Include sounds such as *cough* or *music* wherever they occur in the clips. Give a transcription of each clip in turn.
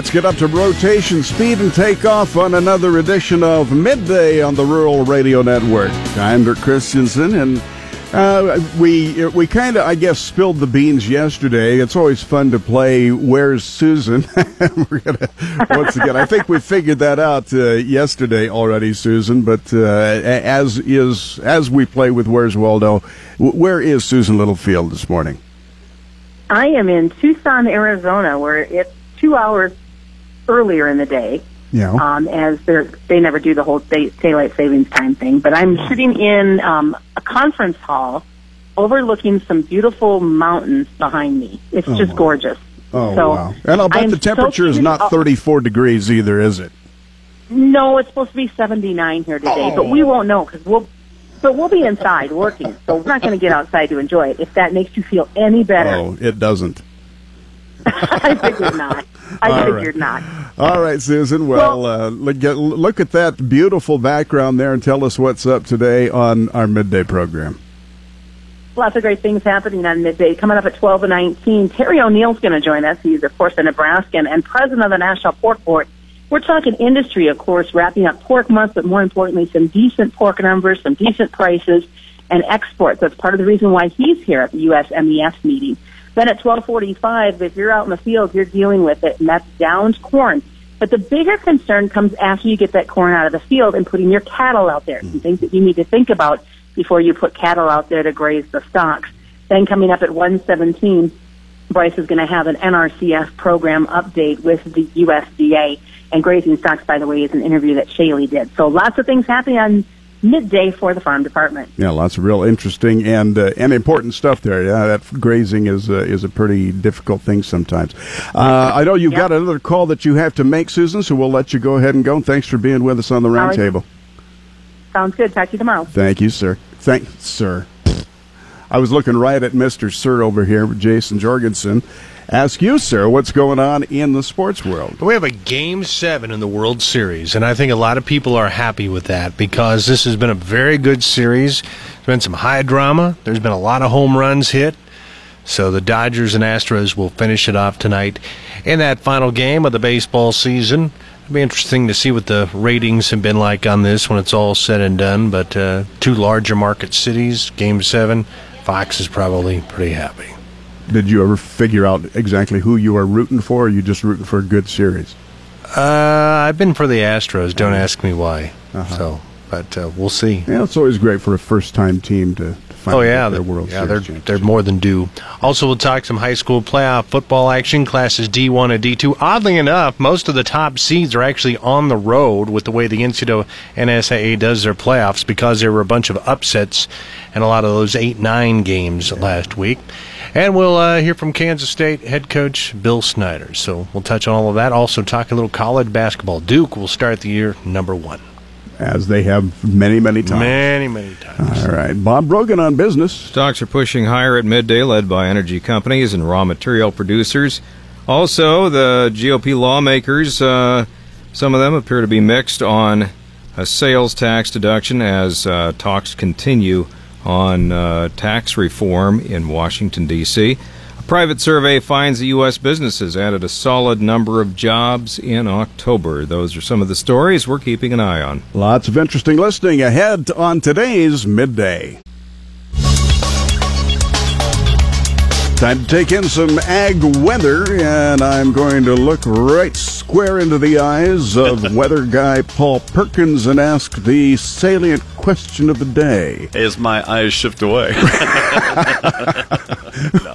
Let's get up to rotation speed and take off on another edition of Midday on the Rural Radio Network. I'm Dirk Christensen, and uh, we we kind of, I guess, spilled the beans yesterday. It's always fun to play Where's Susan? *laughs* We're gonna once again. I think we figured that out uh, yesterday already, Susan. But uh, as is as we play with Where's Waldo, where is Susan Littlefield this morning? I am in Tucson, Arizona, where it's two hours earlier in the day. Yeah. Um, as they're, they never do the whole day, daylight savings time thing, but I'm sitting in um, a conference hall overlooking some beautiful mountains behind me. It's Oh, just wow. gorgeous. Oh So, wow! And I'll bet the temperature so is not 34 degrees either, is it? No, it's supposed to be 79 here today, but we won't know because we'll. But we'll be inside working, so we're not going to get outside to enjoy it. If that makes you feel any better, Oh, it doesn't. *laughs* I figured not. I All right. figured not. All right, Susan. Well, Well- uh, look, at, look at that beautiful background there and tell us what's up today on our midday program. Lots of great things happening on midday. Coming up at 12 and 19, Terry O'Neel's going to join us. He's, of course, a Nebraskan and president of the National Pork Board. We're talking industry, of course, wrapping up pork month, but more importantly, some decent pork numbers, some decent prices, and exports. That's part of the reason why he's here at the USMEF meeting. Then at 1245, if you're out in the field, you're dealing with it, and that's downed corn. But the bigger concern comes after you get that corn out of the field and putting your cattle out there. Some things that you need to think about before you put cattle out there to graze the stalks. Then coming up at 117, Bryce is going to have an NRCS program update with the USDA. And grazing stalks, by the way, is an interview that Shaylee did. So lots of things happening on midday for the farm department. Yeah, lots of real interesting and uh, and important stuff there. Yeah, that grazing is uh, is a pretty difficult thing sometimes. Uh, I know you've Yeah. got another call that you have to make, Susan. So we'll let you go ahead and go. Thanks for being with us on the roundtable. Sounds good. Talk to you tomorrow. Thank you, sir. Thank, sir. I was looking right at Mister Sir over here, Jason Jorgensen. Ask you, sir, what's going on in the sports world? We have a game seven in the World Series, and I think a lot of people are happy with that because this has been a very good series. There's been some high drama. There's been a lot of home runs hit. So the Dodgers and Astros will finish it off tonight in that final game of the baseball season. It'll be interesting to see what the ratings have been like on this when it's all said and done. But uh, two larger market cities, game seven, Fox is probably pretty happy. Did you ever figure out exactly who you are rooting for? Or are you just rooting for a good series? Uh, I've been for the Astros. Don't ask me why. Uh-huh. So, but uh, we'll see. Yeah, it's always great for a first-time team to, Oh yeah, their they're- World yeah, Series they're they're more than due. Also, we'll talk some high school playoff football action classes D1 and D2. Oddly enough, most of the top seeds are actually on the road with the way the NCAA NSAA does their playoffs because there were a bunch of upsets and a lot of those eight nine games last week. And we'll uh, hear from Kansas State head coach Bill Snyder. So we'll touch on all of that. Also, talk a little college basketball. Duke will start the year number one. As they have many, many times. Many, many times. All right, Bob Brogan on business. Stocks are pushing higher at midday, led by energy companies and raw material producers. Also, the GOP lawmakers, uh, some of them appear to be mixed on a sales tax deduction as uh, talks continue on uh, tax reform in Washington, D.C. Private survey finds that U.S. businesses added a solid number of jobs in October. Those are some of the stories we're keeping an eye on. Lots of interesting listening ahead on today's midday. Time to take in some ag weather, and I'm going to look right square into the eyes of *laughs* weather guy Paul Perkins and ask the salient question of the day. as my eyes shift away. *laughs*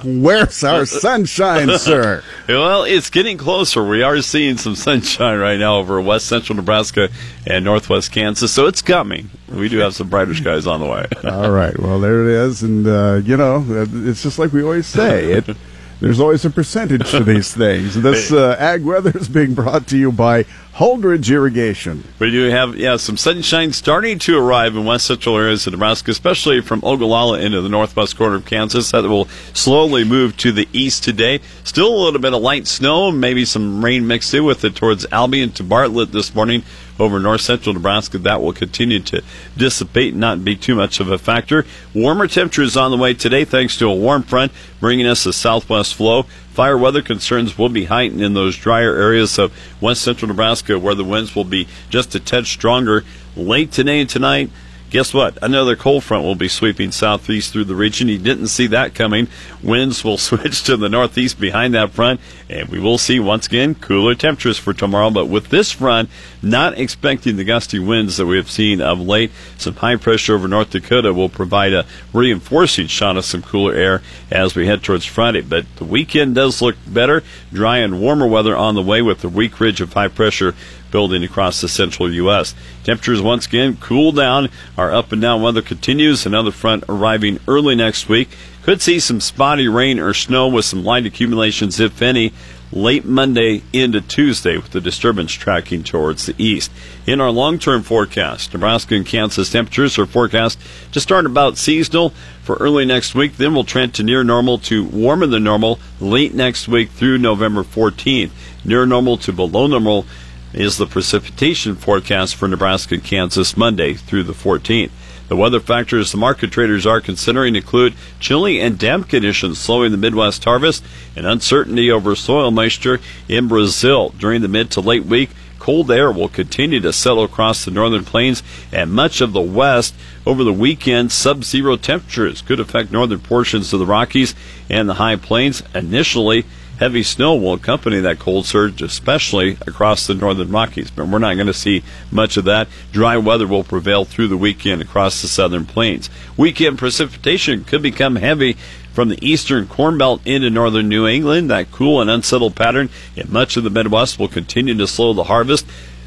Where's our sunshine, sir? *laughs* well, it's getting closer. We are seeing some sunshine right now over west central Nebraska and northwest Kansas, so it's coming. We do have some brighter skies on the way. All right, well, there it is, and uh, you know, it's just like we always say. It, there's always a percentage to these *laughs* things. This uh, ag weather is being brought to you by Holdrege Irrigation. We do have yeah some sunshine starting to arrive in west central areas of Nebraska, especially from Ogallala into the northwest corner of Kansas. That will slowly move to the east today. Still a little bit of light snow, maybe some rain mixed in with it towards Albion to Bartlett this morning. Over north central Nebraska. That will continue to dissipate and not be too much of a factor. Warmer temperatures on the way today thanks to a warm front bringing us a southwest flow. Fire weather concerns will be heightened in those drier areas of west central Nebraska where the winds will be just a touch stronger late today and tonight. Guess what? Another cold front will be sweeping southeast through the region. You didn't see that coming. Winds will *laughs* switch to the northeast behind that front, and we will see once again cooler temperatures for tomorrow. But with this front, not expecting the gusty winds that we have seen of late. Some high pressure over North Dakota will provide a reinforcing shot of some cooler air as we head towards Friday. But the weekend does look better. Dry and warmer weather on the way with the weak ridge of high pressure building across the central U.S. Temperatures once again cool down. Our up and down weather continues. Another front arriving early next week. Could see some spotty rain or snow with some light accumulations, if any, late Monday into Tuesday with the disturbance tracking towards the east. In our long term forecast, Nebraska and Kansas temperatures are forecast to start about seasonal for early next week, then we'll trend to near normal to warmer than normal late next week through November 14th. Near normal to below normal is the precipitation forecast for Nebraska and Kansas Monday through the 14th. The weather factors the market traders are considering include chilly and damp conditions slowing the Midwest harvest and uncertainty over soil moisture in Brazil during the mid to late week. Cold air will continue to settle across the northern plains and much of the west over the weekend. Sub zero temperatures could affect northern portions of the Rockies and the high plains. Initially, heavy snow will accompany that cold surge, especially across the northern Rockies. But we're not going to see much of that. Dry weather will prevail through the weekend across the southern plains. Weekend precipitation could become heavy from the eastern Corn Belt into northern New England. That cool and unsettled pattern in much of the Midwest will continue to slow the harvest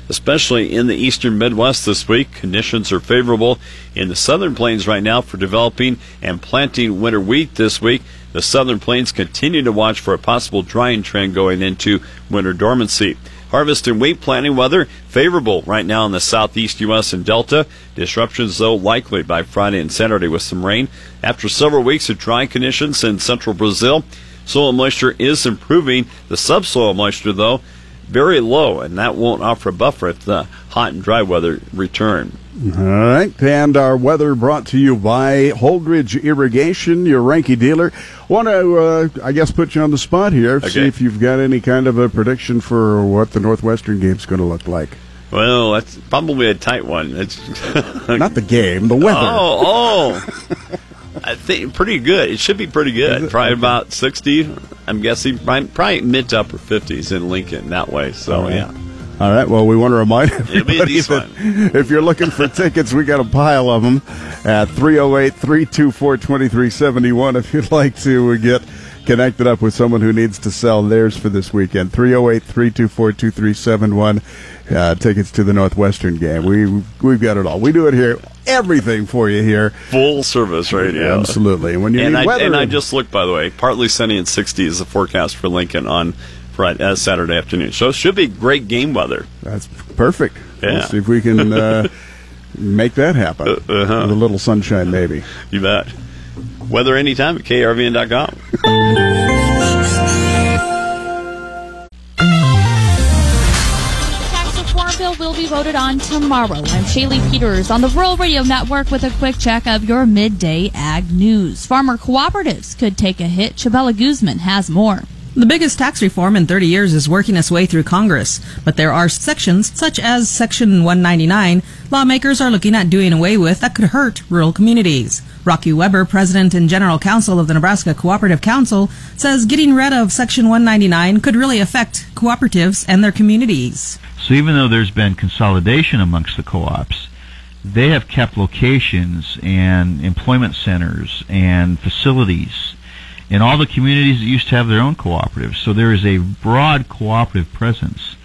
especially in the eastern Midwest this week. Conditions are favorable in the southern plains right now for developing and planting winter wheat this week. The southern plains continue to watch for a possible drying trend going into winter dormancy. Harvest and wheat planting weather favorable right now in the southeast U.S. and Delta. Disruptions, though, likely by Friday and Saturday with some rain. After several weeks of dry conditions in central Brazil, soil moisture is improving. The subsoil moisture, though, very low, and that won't offer a buffer if the hot and dry weather return. All right, and our weather brought to you by Holdrege Irrigation, your Reinke dealer. Want to, uh, I guess, put you on the spot here. Okay. See if you've got any kind of a prediction for what the Northwestern game's going to look like. Well, that's probably a tight one. It's *laughs* Not the game, the weather. Oh, oh. I think pretty good. It should be pretty good. Probably about 60, I'm guessing. Probably, mid to upper 50s in Lincoln that way. So, right. yeah. All right. Well, we want to remind It'll be a everybody that if you're looking for tickets, we got a pile of them at 308 324 2371. If you'd like to get connected up with someone who needs to sell theirs for this weekend, 308 324 2371. Uh, tickets to the Northwestern game. We we've got it all. We do it here. Everything for you here. Full service radio. Yeah, absolutely. And when you And need I, weather, and I just looked, by the way, partly sunny and 60 is the forecast for Lincoln on Friday, uh, Saturday afternoon. So it should be great game weather. That's perfect. We'll see if we can *laughs* uh, make that happen. Uh, uh-huh. With a little sunshine, maybe. You bet. Weather anytime at krvn.com. Tax reform bill will be voted on tomorrow. I'm Shaylee Peters on the Rural Radio Network with a quick check of your midday ag news. Farmer cooperatives could take a hit. Chabela Guzman has more. The biggest tax reform in 30 years is working its way through Congress, but there are sections, such as Section 199, lawmakers are looking at doing away with that could hurt rural communities. Rocky Weber, President and General Counsel of the Nebraska Cooperative Council, says getting rid of Section 199 could really affect cooperatives and their communities. So even though there's been consolidation amongst the co-ops, they have kept locations and employment centers and facilities in all the communities that used to have their own cooperatives. So there is a broad cooperative presence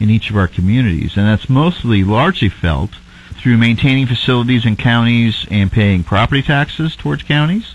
in each of our communities, and that's mostly largely felt through maintaining facilities in counties and paying property taxes towards counties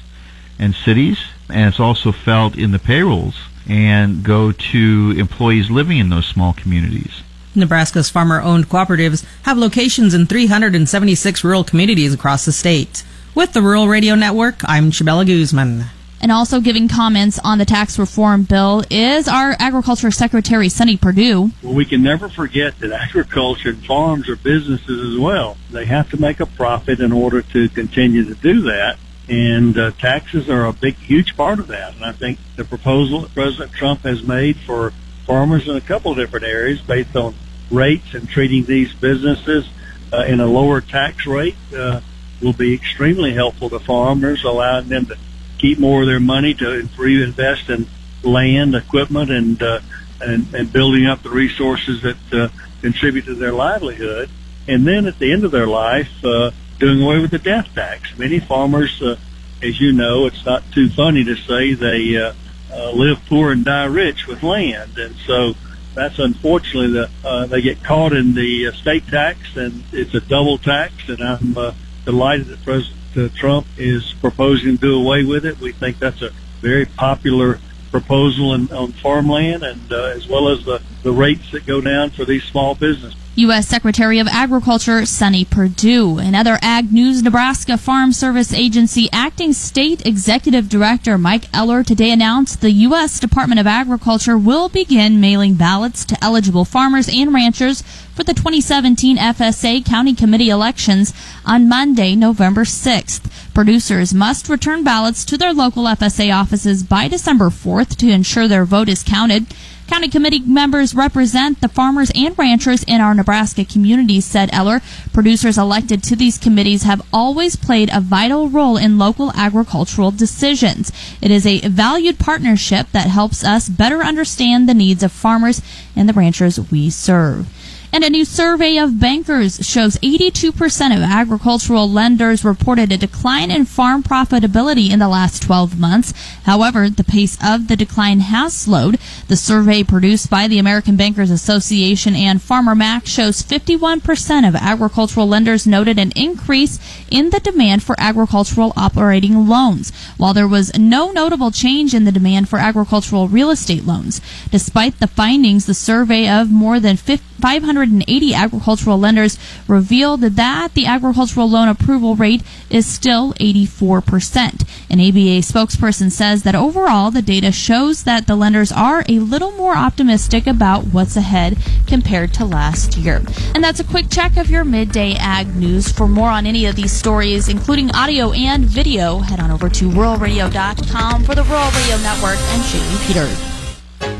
and cities, and it's also felt in the payrolls and go to employees living in those small communities. Nebraska's farmer owned cooperatives have locations in 376 rural communities across the state. With the Rural Radio Network, I'm Chabela Guzman. And also giving comments on the tax reform bill is our Agriculture Secretary Sonny Perdue. Well, we can never forget that agriculture and farms are businesses as well. They have to make a profit in order to continue to do that. And uh, taxes are a big, huge part of that. And I think the proposal that President Trump has made for farmers in a couple of different areas based on rates and treating these businesses uh, in a lower tax rate uh, will be extremely helpful to farmers, allowing them to keep more of their money to reinvest in land, equipment, and uh, and, and building up the resources that uh, contribute to their livelihood. And then at the end of their life, uh, doing away with the death tax. Many farmers, uh, as you know, it's not too funny to say they uh, uh, live poor and die rich with land, and so that's unfortunately the uh, they get caught in the uh, state tax, and it's a double tax. And I'm uh, delighted that President uh, Trump is proposing to do away with it. We think that's a very popular proposal in, on farmland, and uh, as well as the the rates that go down for these small businesses. U.S. Secretary of Agriculture Sonny Perdue. In other Ag News, Nebraska Farm Service Agency Acting State Executive Director Mike Eller today announced the U.S. Department of Agriculture will begin mailing ballots to eligible farmers and ranchers for the 2017 FSA County Committee elections on Monday, November 6th. Producers must return ballots to their local FSA offices by December 4th to ensure their vote is counted. County committee members represent the farmers and ranchers in our Nebraska communities, said Eller. Producers elected to these committees have always played a vital role in local agricultural decisions. It is a valued partnership that helps us better understand the needs of farmers and the ranchers we serve. And a new survey of bankers shows 82% of agricultural lenders reported a decline in farm profitability in the last 12 months. However, the pace of the decline has slowed. The survey produced by the American Bankers Association and Farmer Mac shows 51% of agricultural lenders noted an increase in the demand for agricultural operating loans, while there was no notable change in the demand for agricultural real estate loans. Despite the findings, the survey of more than 500 180 agricultural lenders revealed that the agricultural loan approval rate is still 84%. An ABA spokesperson says that overall the data shows that the lenders are a little more optimistic about what's ahead compared to last year. And that's a quick check of your midday ag news. For more on any of these stories, including audio and video, head on over to ruralradio.com for the Rural Radio Network and Shaylee Peters.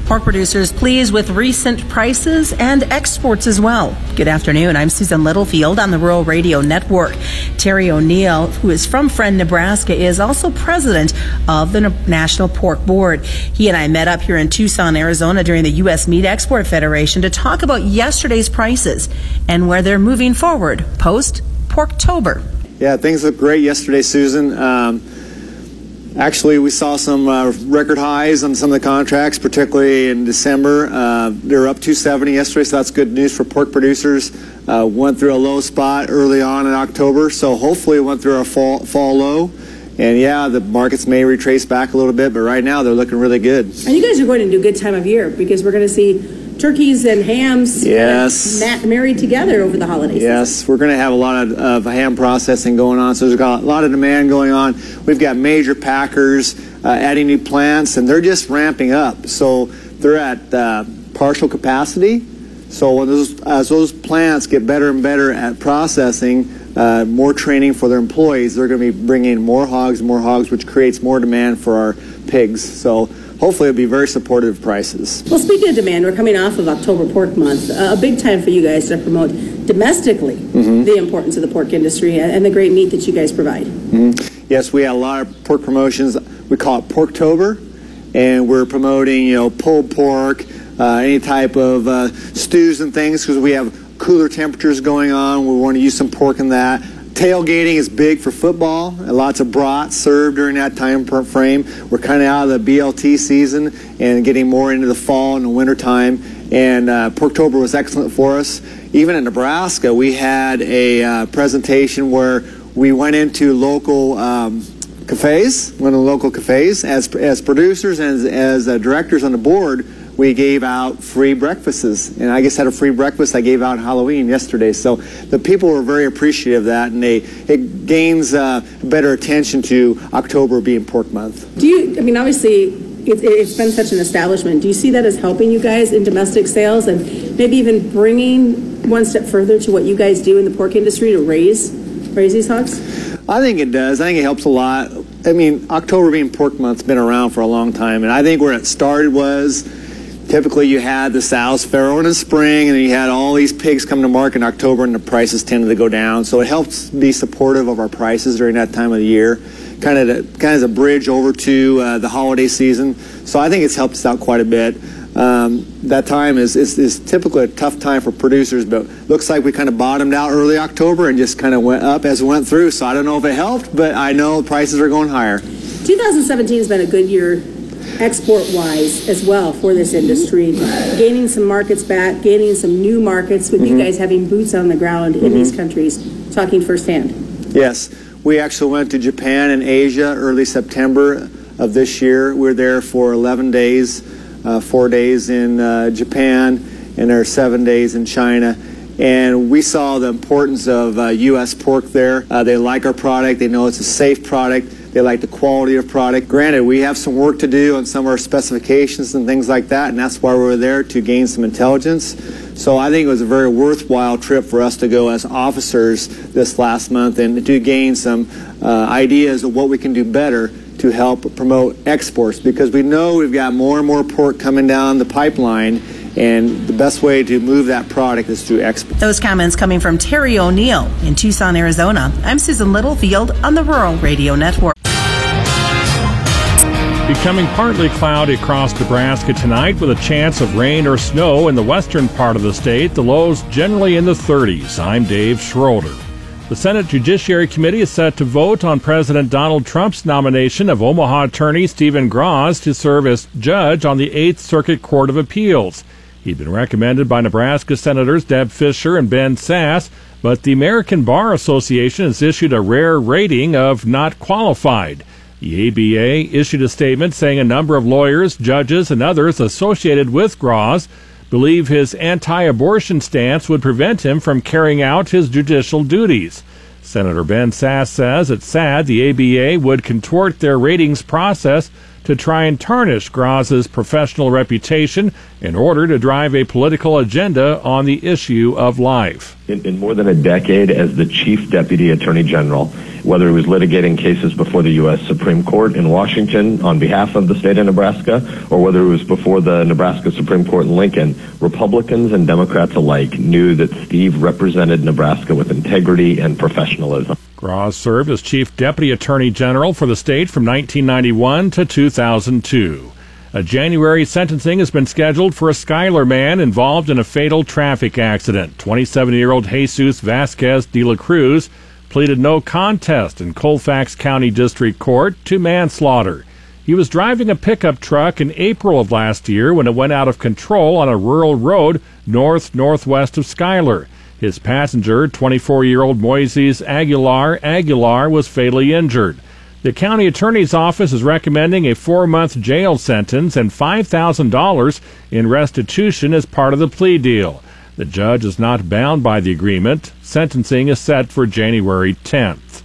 Pork producers pleased with recent prices and exports as well. Good afternoon. I'm Susan Littlefield on the Rural Radio Network. Terry O'Neel, who is from Friend, Nebraska, is also president of the National Pork Board. He and I met up here in Tucson, Arizona during the U.S. Meat Export Federation to talk about yesterday's prices and where they're moving forward post Porktober. Yeah, things look great yesterday, Susan. Um, Actually, we saw some uh, record highs on some of the contracts, particularly in December. Uh, they were up 270 yesterday, so that's good news for pork producers. Uh, went through a low spot early on in October, so hopefully it went through our fall, fall low. And yeah, the markets may retrace back a little bit, but right now they're looking really good. And you guys are going into a good time of year because we're going to see turkeys and hams yes. married together over the holidays. Yes, we're going to have a lot of, of, ham processing going on. So there's got a lot of demand going on. We've got major packers uh, adding new plants, and they're just ramping up. So they're at uh, partial capacity. So those, as those plants get better and better at processing, uh, more training for their employees, they're going to be bringing more hogs, more hogs, which creates more demand for our pigs. So hopefully it'll be very supportive of prices. Well, speaking of demand, we're coming off of October Pork Month, a big time for you guys to promote domestically mm-hmm. the importance of the pork industry and the great meat that you guys provide. Mm-hmm. Yes, we have a lot of pork promotions. We call it Porktober, and we're promoting, you know, pulled pork, uh, any type of uh, stews and things because we have cooler temperatures going on. We want to use some pork in that. Tailgating is big for football. Lots of brats served during that time frame. We're kind of out of the BLT season and getting more into the fall and the winter time. And uh, Porktober was excellent for us. Even in Nebraska, we had a uh, presentation where we went into local um, cafes, one of the local cafes, as, as producers and as, as uh, directors on the board we gave out free breakfasts. And I just had a free breakfast I gave out Halloween yesterday. So the people were very appreciative of that, and they it gains uh, better attention to October being Pork Month. Do you, I mean, obviously, it, it's been such an establishment. Do you see that as helping you guys in domestic sales and maybe even bringing one step further to what you guys do in the pork industry to raise, raise these hogs? I think it does. I think it helps a lot. I mean, October being pork month's been around for a long time, and I think where it started was typically you had the sows farrow in the spring, and you had all these pigs come to market in October, and the prices tended to go down. So it helps be supportive of our prices during that time of the year, kind of kind of a bridge over to uh, the holiday season. So I think it's helped us out quite a bit. Um, that time is, is, is typically a tough time for producers, but looks like we kind of bottomed out early October and just kind of went up as we went through. So I don't know if it helped, but I know prices are going higher. 2017 has been a good year export wise as well for this industry, gaining some markets back, gaining some new markets with you guys having boots on the ground in these countries, talking firsthand. Yes, we actually went to Japan and Asia early September of this year. We're there for 11 days, uh, four days in uh, Japan, and there are seven days in China. And we saw the importance of uh, U.S. pork there. Uh, they like our product. They know it's a safe product. They like the quality of product. Granted, we have some work to do on some of our specifications and things like that, and that's why we were there to gain some intelligence. So I think it was a very worthwhile trip for us to go as officers this last month and to gain some uh, ideas of what we can do better to help promote exports because we know we've got more and more pork coming down the pipeline and the best way to move that product is through export. Those comments coming from Terry O'Neel in Tucson, Arizona. I'm Susan Littlefield on the Rural Radio Network. Becoming partly cloudy across Nebraska tonight with a chance of rain or snow in the western part of the state. The lows generally in the 30s. I'm Dave Schroeder. The Senate Judiciary Committee is set to vote on President Donald Trump's nomination of Omaha attorney Steven Grasz to serve as judge on the 8th Circuit Court of Appeals. He'd been recommended by Nebraska Senators Deb Fischer and Ben Sasse, but the American Bar Association has issued a rare rating of not qualified. The ABA issued a statement saying a number of lawyers, judges, and others associated with Grasz believe his anti abortion stance would prevent him from carrying out his judicial duties. Senator Ben Sasse says it's sad the ABA would contort their ratings process to try and tarnish Grasz's professional reputation in order to drive a political agenda on the issue of life. In, in, more than a decade as the Chief Deputy Attorney General, whether he was litigating cases before the U.S. Supreme Court in Washington on behalf of the state of Nebraska, or whether it was before the Nebraska Supreme Court in Lincoln, Republicans and Democrats alike knew that Steve represented Nebraska with integrity and professionalism. Grasz served as Chief Deputy Attorney General for the state from 1991 to 2002. A January sentencing has been scheduled for a Schuyler man involved in a fatal traffic accident. 27 year old Jesus Vasquez de la Cruz pleaded no contest in Colfax County District Court to manslaughter. He was driving a pickup truck in April of last year when it went out of control on a rural road north northwest of Schuyler. His passenger, 24 year old Moises Aguilar Aguilar, was fatally injured. The county attorney's office is recommending a four month jail sentence and $5,000 in restitution as part of the plea deal. The judge is not bound by the agreement. Sentencing is set for January 10th.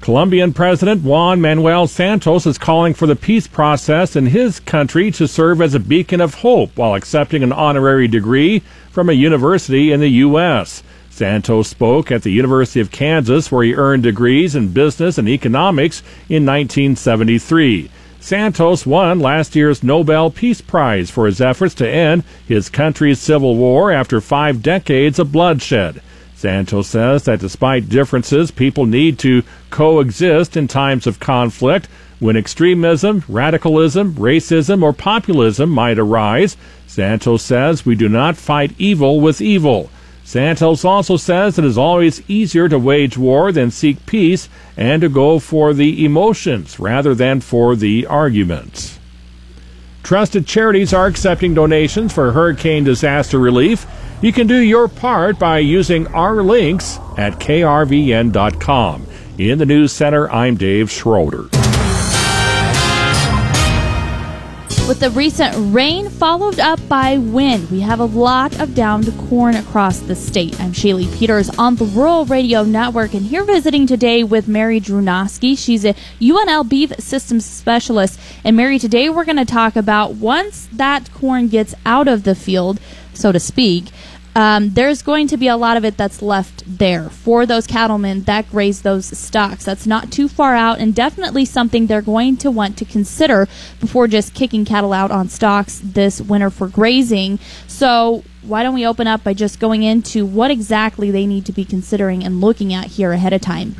Colombian President Juan Manuel Santos is calling for the peace process in his country to serve as a beacon of hope while accepting an honorary degree from a university in the U.S. Santos spoke at the University of Kansas, where he earned degrees in business and economics in 1973. Santos won last year's Nobel Peace Prize for his efforts to end his country's civil war after five decades of bloodshed. Santos says that despite differences, people need to coexist in times of conflict. When extremism, radicalism, racism, or populism might arise, Santos says we do not fight evil with evil. Santos also says it is always easier to wage war than seek peace and to go for the emotions rather than for the arguments. Trusted charities are accepting donations for hurricane disaster relief. You can do your part by using our links at krvn.com. In the News Center, I'm Dave Schroeder. With the recent rain followed up by wind, we have a lot of downed corn across the state. I'm Shaylee Peters on the Rural Radio Network, and here visiting today with Mary Drewnoski. She's a UNL beef systems specialist. And Mary, today we're going to talk about once that corn gets out of the field, so to speak, um, there's going to be a lot of it that's left there for those cattlemen that graze those stalks. That's not too far out and definitely something they're going to want to consider before just kicking cattle out on stalks this winter for grazing. So, why don't we open up by just going into what exactly they need to be considering and looking at here ahead of time?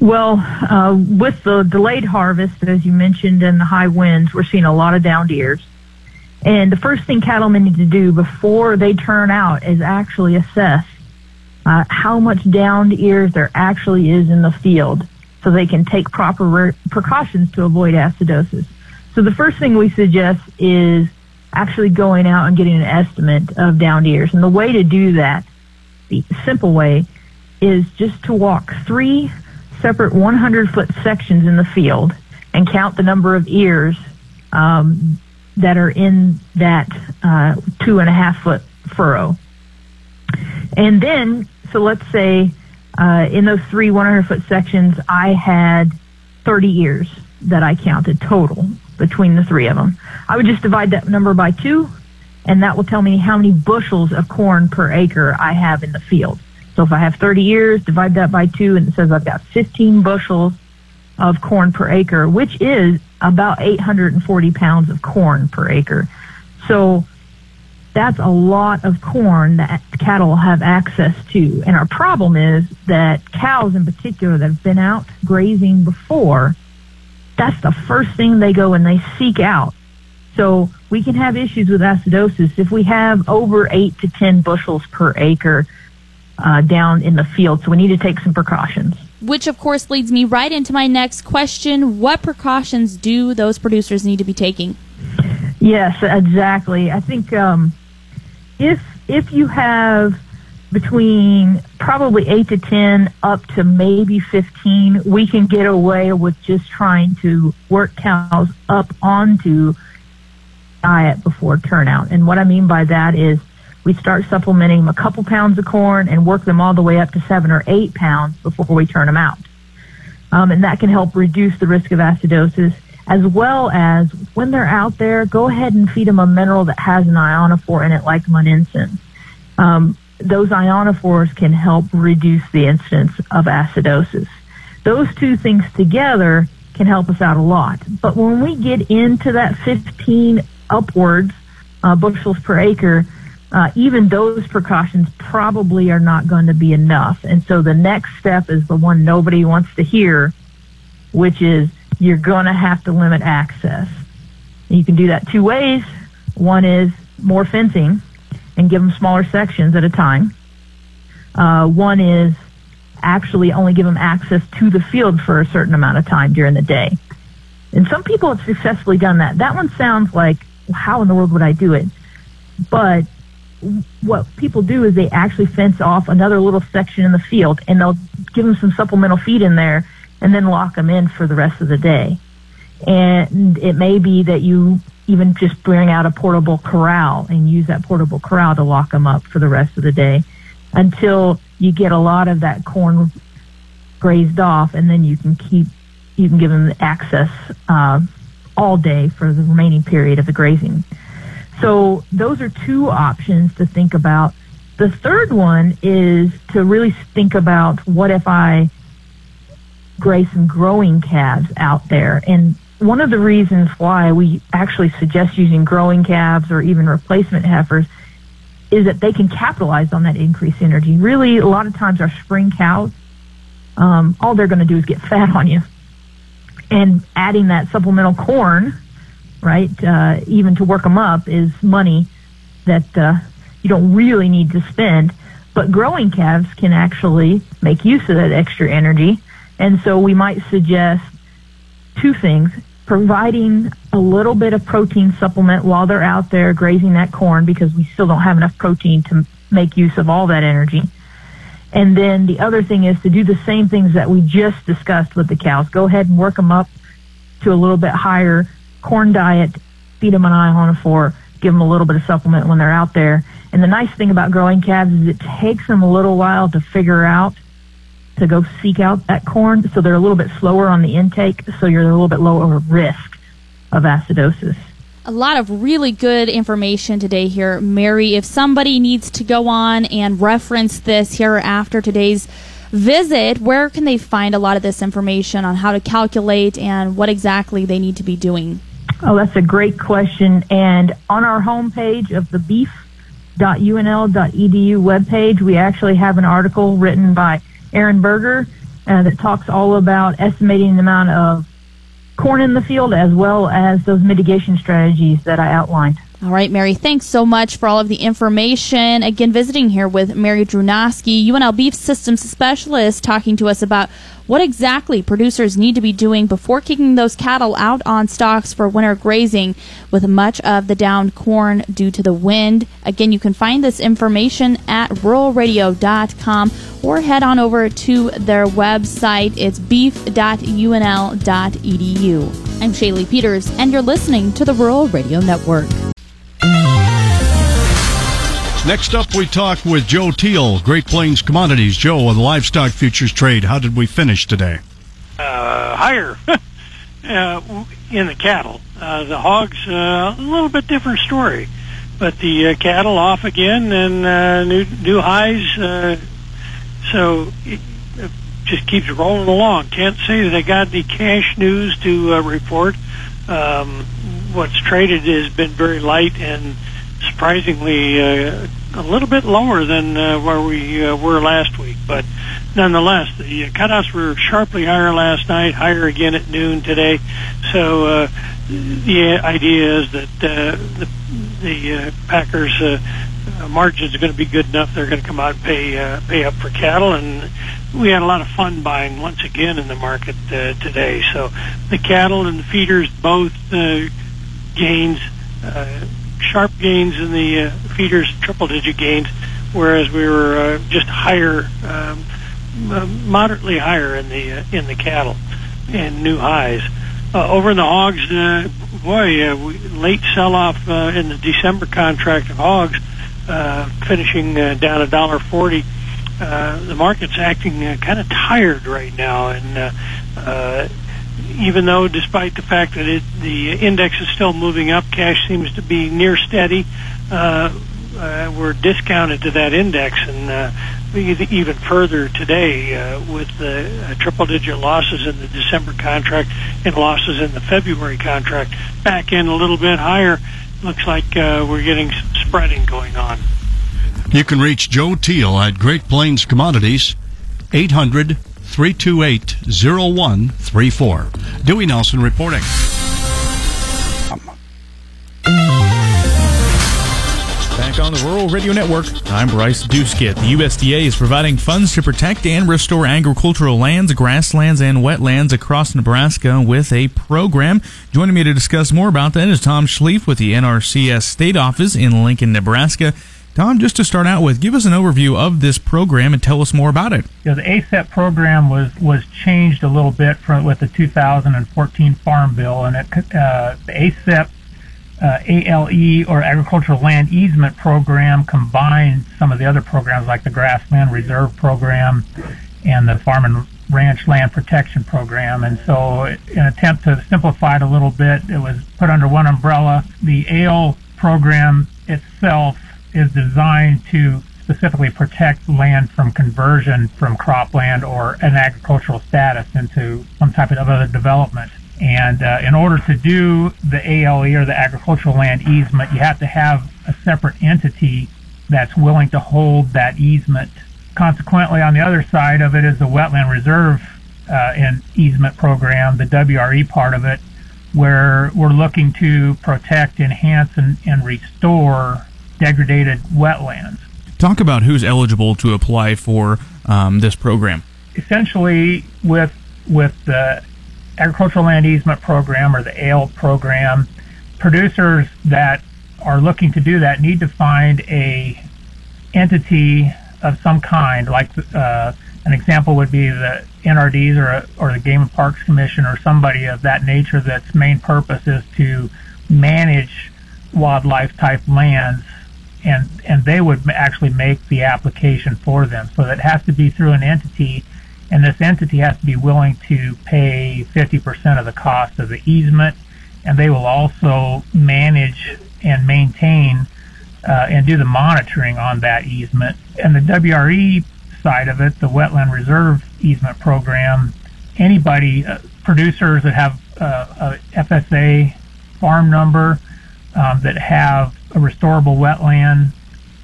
Well, uh, with the delayed harvest, as you mentioned, and the high winds, we're seeing a lot of downed ears. And the first thing cattlemen need to do before they turn out is actually assess uh, how much downed ears there actually is in the field so they can take proper re- precautions to avoid acidosis. So the first thing we suggest is actually going out and getting an estimate of downed ears. And the way to do that, the simple way, is just to walk three separate 100 foot sections in the field and count the number of ears um, that are in that uh, two and a half foot furrow. And then, so let's say uh, in those three 100 foot sections, I had 30 ears that I counted total between the three of them. I would just divide that number by two, and that will tell me how many bushels of corn per acre I have in the field. So if I have 30 ears, divide that by two, and it says I've got 15 bushels of corn per acre, which is about 840 pounds of corn per acre. So that's a lot of corn that cattle have access to. And our problem is that cows in particular that have been out grazing before, that's the first thing they go and they seek out. So we can have issues with acidosis if we have over 8 to 10 bushels per acre uh, down in the field. So we need to take some precautions which of course leads me right into my next question. What precautions do those producers need to be taking? Yes, exactly. I think um, if if you have between probably eight to ten up to maybe fifteen, we can get away with just trying to work cows up onto diet before turnout. And what I mean by that is we start supplementing them a couple pounds of corn and work them all the way up to seven or eight pounds before we turn them out. Um, and that can help reduce the risk of acidosis as well as when they're out there, go ahead and feed them a mineral that has an ionophore in it like monensin. Um, those ionophores can help reduce the incidence of acidosis. Those two things together can help us out a lot. But when we get into that 15 upwards uh, bushels per acre, uh, even those precautions probably are not going to be enough. And so the next step is the one nobody wants to hear, which is you're going to have to limit access. And you can do that two ways. One is more fencing and give them smaller sections at a time. Uh, one is actually only give them access to the field for a certain amount of time during the day. And some people have successfully done that. That one sounds like, how in the world would I do it? But what people do is they actually fence off another little section in the field and they'll give them some supplemental feed in there and then lock them in for the rest of the day. And it may be that you even just bring out a portable corral and use that portable corral to lock them up for the rest of the day until you get a lot of that corn grazed off and then you can keep, you can give them access, uh, all day for the remaining period of the grazing. So those are two options to think about. The third one is to really think about what if I graze some growing calves out there. And one of the reasons why we actually suggest using growing calves or even replacement heifers is that they can capitalize on that increased energy. Really, a lot of times our spring cows, um, all they're going to do is get fat on you. And adding that supplemental corn right? Uh, even to work them up is money that uh, you don't really need to spend. But growing calves can actually make use of that extra energy. And so we might suggest two things. Providing a little bit of protein supplement while they're out there grazing that corn because we still don't have enough protein to make use of all that energy. And then the other thing is to do the same things that we just discussed with the cows. Go ahead and work them up to a little bit higher corn diet feed them an ionophore, give them a little bit of supplement when they're out there. And the nice thing about growing calves is it takes them a little while to figure out to go seek out that corn, so they're a little bit slower on the intake, so you're a little bit lower risk of acidosis. A lot of really good information today here, Mary. If somebody needs to go on and reference this here after today's visit, where can they find a lot of this information on how to calculate and what exactly they need to be doing? Oh, that's a great question. And on our homepage of the beef.unl.edu webpage, we actually have an article written by Aaron Berger uh, that talks all about estimating the amount of corn in the field as well as those mitigation strategies that I outlined. All right, Mary, thanks so much for all of the information. Again, visiting here with Mary Drewnoski, UNL Beef Systems Specialist, talking to us about what exactly producers need to be doing before kicking those cattle out on stalks for winter grazing with much of the downed corn due to the wind. Again, you can find this information at ruralradio.com or head on over to their website. It's beef.unl.edu. I'm Shaylee Peters, and you're listening to the Rural Radio Network. Next up, we talk with Joe Teal, Great Plains Commodities. Joe, on the livestock futures trade, how did we finish today? Uh, higher *laughs* uh, in the cattle. Uh, the hogs, uh, a little bit different story, but the uh, cattle off again and uh, new new highs. So it uh, just keeps rolling along. Can't say that I got any cash news to report. Um, what's traded has been very light and surprisingly uh, a little bit lower than uh, where we uh, were last week. But nonetheless, the uh, cutouts were sharply higher last night, higher again at noon today. So uh, the idea is that uh, the, the uh, Packers. Uh, margins are going to be good enough. They're going to come out and pay uh, pay up for cattle, and we had a lot of fun buying once again in the market uh, today. So the cattle and the feeders both uh, gains. Uh, sharp gains in the uh, feeders, triple digit gains, whereas we were uh, just higher, um, moderately higher in the uh, in the cattle and new highs. Over in the hogs, boy, we, late sell off uh, in the December contract of hogs, finishing down a dollar forty. Uh, the market's acting uh, kind of tired right now, and uh, even though, despite the fact that it, the index is still moving up, cash seems to be near steady. Uh, uh, we're discounted to that index, and uh, even further today uh, with the uh, triple-digit losses in the December contract and losses in the February contract. Back in a little bit higher. Looks like uh, we're getting some spreading going on. You can reach Joe Teal at Great Plains Commodities, 800 328 0134. Dewey Nelson reporting. Back on the Rural Radio Network, I'm Bryce Duskett. The USDA is providing funds to protect and restore agricultural lands, grasslands, and wetlands across Nebraska with a program. Joining me to discuss more about that is Tom Schlief with the NRCS State Office in Lincoln, Nebraska. Tom, just to start out with, give us an overview of this program and tell us more about it. Yeah, the ACEP program was was changed a little bit from with the 2014 Farm Bill, and it, uh, the ACEP uh, ALE or Agricultural Land Easement Program combined some of the other programs like the Grassland Reserve Program and the Farm and Ranch Land Protection Program. And so, in an attempt to simplify it a little bit, it was put under one umbrella. The ALE program itself is designed to specifically protect land from conversion from cropland or an agricultural status into some type of other development. And uh, in order to do the ALE or the agricultural land easement, you have to have a separate entity that's willing to hold that easement. Consequently, on the other side of it is the wetland reserve uh, and easement program, the WRE part of it, where we're looking to protect, enhance, and, and restore degraded wetlands. Talk about who's eligible to apply for um, this program. Essentially, with with the agricultural land easement program or the ALE program, producers that are looking to do that need to find a entity of some kind. Like uh, an example would be the NRDs or or the Game and Parks Commission or somebody of that nature. That's main purpose is to manage wildlife type lands and and they would actually make the application for them. So it has to be through an entity, and this entity has to be willing to pay 50% of the cost of the easement, and they will also manage and maintain uh, and do the monitoring on that easement. And the WRE side of it, the Wetland Reserve Easement Program, anybody, uh, producers that have uh, a FSA farm number um, that have a restorable wetland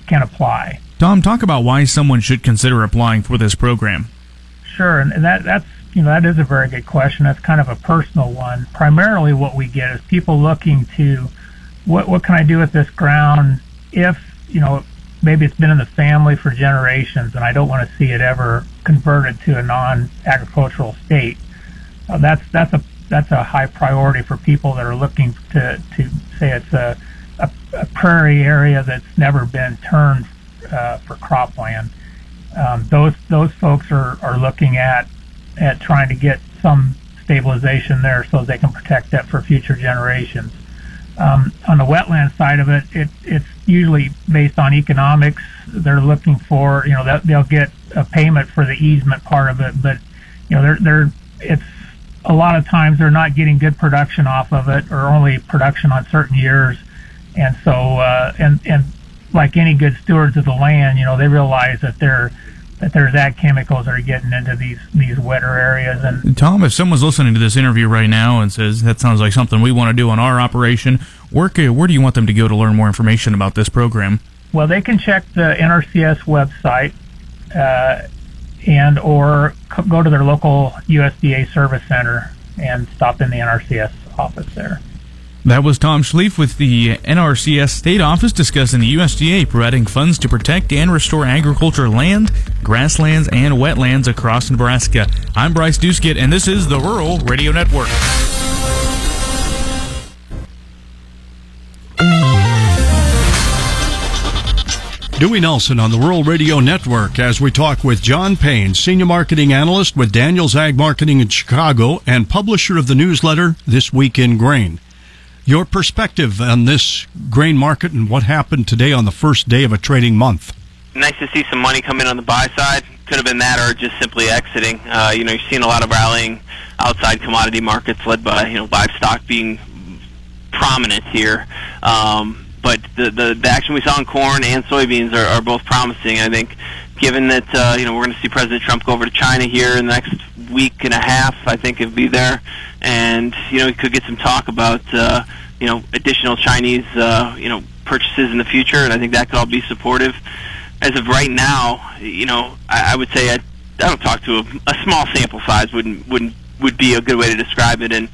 can apply. Tom, talk about why someone should consider applying for this program. Sure, and that that's you know that is a very good question. That's kind of a personal one. Primarily, what we get is people looking to what what can I do with this ground if you know maybe it's been in the family for generations and I don't want to see it ever converted to a non-agricultural state. Uh, that's that's a that's a high priority for people that are looking to to say it's a a, prairie area that's never been turned uh, for cropland. Um, those those folks are, are looking at at trying to get some stabilization there so they can protect that for future generations. Um, on the wetland side of it, it, it's usually based on economics. They're looking for, you know, that they'll get a payment for the easement part of it, but you know, they're they're it's a lot of times they're not getting good production off of it, or only production on certain years, and so uh, and and like any good stewards of the land, you know, they realize that they're that there's ag chemicals that are getting into these these wetter areas. And Tom, if someone's listening to this interview right now and says that sounds like something we want to do on our operation, where where do you want them to go to learn more information about this program? Well, they can check the NRCS website. Uh, and or go to their local USDA service center and stop in the NRCS office there. That was Tom Schlief with the NRCS State Office discussing the USDA providing funds to protect and restore agriculture land, grasslands, and wetlands across Nebraska. I'm Bryce Duskett, and this is the Rural Radio Network. Dewey Nelson on the Rural Radio Network as we talk with John Payne, Senior Marketing Analyst with Daniels Ag Marketing in Chicago and publisher of the newsletter This Week in Grain. Your perspective on this grain market and what happened today on the first day of a trading month. Nice to see some money come in on the buy side. Could have been that or just simply exiting. Uh, you know, you've seen a lot of rallying outside commodity markets led by, you know, livestock being prominent here. Um, but the, the, the action we saw in corn and soybeans are, are both promising. I think, given that uh, you know we're going to see President Trump go over to China here in the next week and a half, I think he'll be there, and you know we could get some talk about uh, you know additional Chinese uh, you know purchases in the future, and I think that could all be supportive. As of right now, you know, I, I would say I, I don't talk to a, a small sample size wouldn't wouldn't would be a good way to describe it, and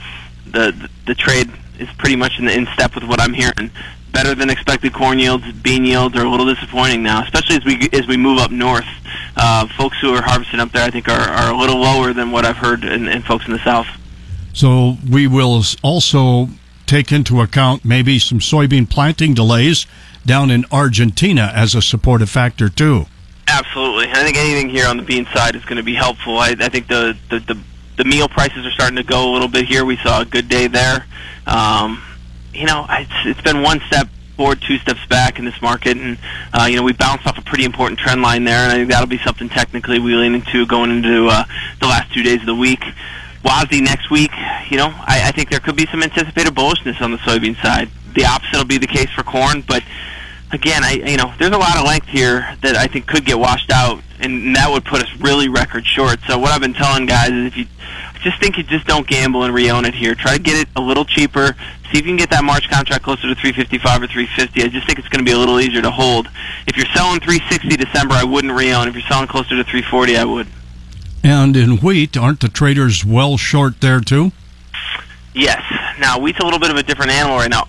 the the, the trade is pretty much in, in step with what I'm hearing better than expected corn yields. Bean yields are a little disappointing now, especially as we as we move up north. Uh, folks who are harvesting up there, I think, are, are a little lower than what I've heard in, in folks in the south. So we will also take into account maybe some soybean planting delays down in Argentina as a supportive factor too. Absolutely, I think anything here on the bean side is going to be helpful. I, I think the, the the the meal prices are starting to go a little bit here. We saw a good day there. Um, you know, it's, it's been one step forward, two steps back in this market, and uh, you know we bounced off a pretty important trend line there, and I think that'll be something technically we lean into going into uh, the last two days of the week. WASDE next week, you know, I, I think there could be some anticipated bullishness on the soybean side. The opposite will be the case for corn, but again, I you know, there's a lot of length here that I think could get washed out, and that would put us really record short. So what I've been telling guys is if you just think you just don't gamble and re-own it here. Try to get it a little cheaper. See if you can get that March contract closer to 355 or 350. I just think it's going to be a little easier to hold. If you're selling 360 December, I wouldn't re-own. If you're selling closer to 340, I would. And in wheat, aren't the traders well short there too? Yes. Now wheat's a little bit of a different animal right now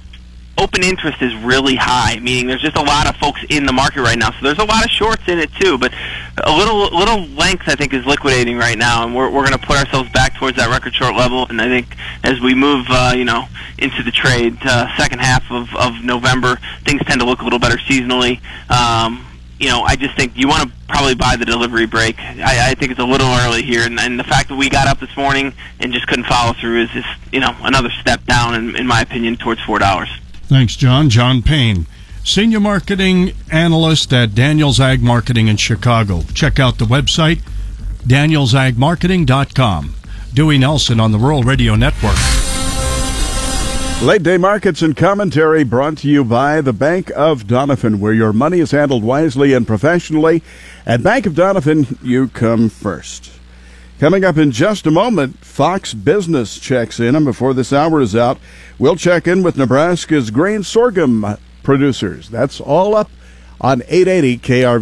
open interest is really high, meaning there's just a lot of folks in the market right now. So there's a lot of shorts in it too, but a little little length I think is liquidating right now, and we're we're going to put ourselves back towards that record short level. And I think as we move, uh, you know, into the trade uh, second half of of November, things tend to look a little better seasonally. Um, you know, I just think you want to probably buy the delivery break. I, I think it's a little early here, and, and the fact that we got up this morning and just couldn't follow through is just, you know, another step down, in, in my opinion, towards four dollars. Thanks, John. John Payne, Senior Marketing Analyst at Daniels Ag Marketing in Chicago. Check out the website, danielsagmarketing.com. Dewey Nelson on the Rural Radio Network. Late day markets and commentary brought to you by the Bank of Doniphan, where your money is handled wisely and professionally. At Bank of Doniphan, you come first. Coming up in just a moment, Fox Business checks in, and before this hour is out, we'll check in with Nebraska's grain sorghum producers. That's all up on 880 KRVN.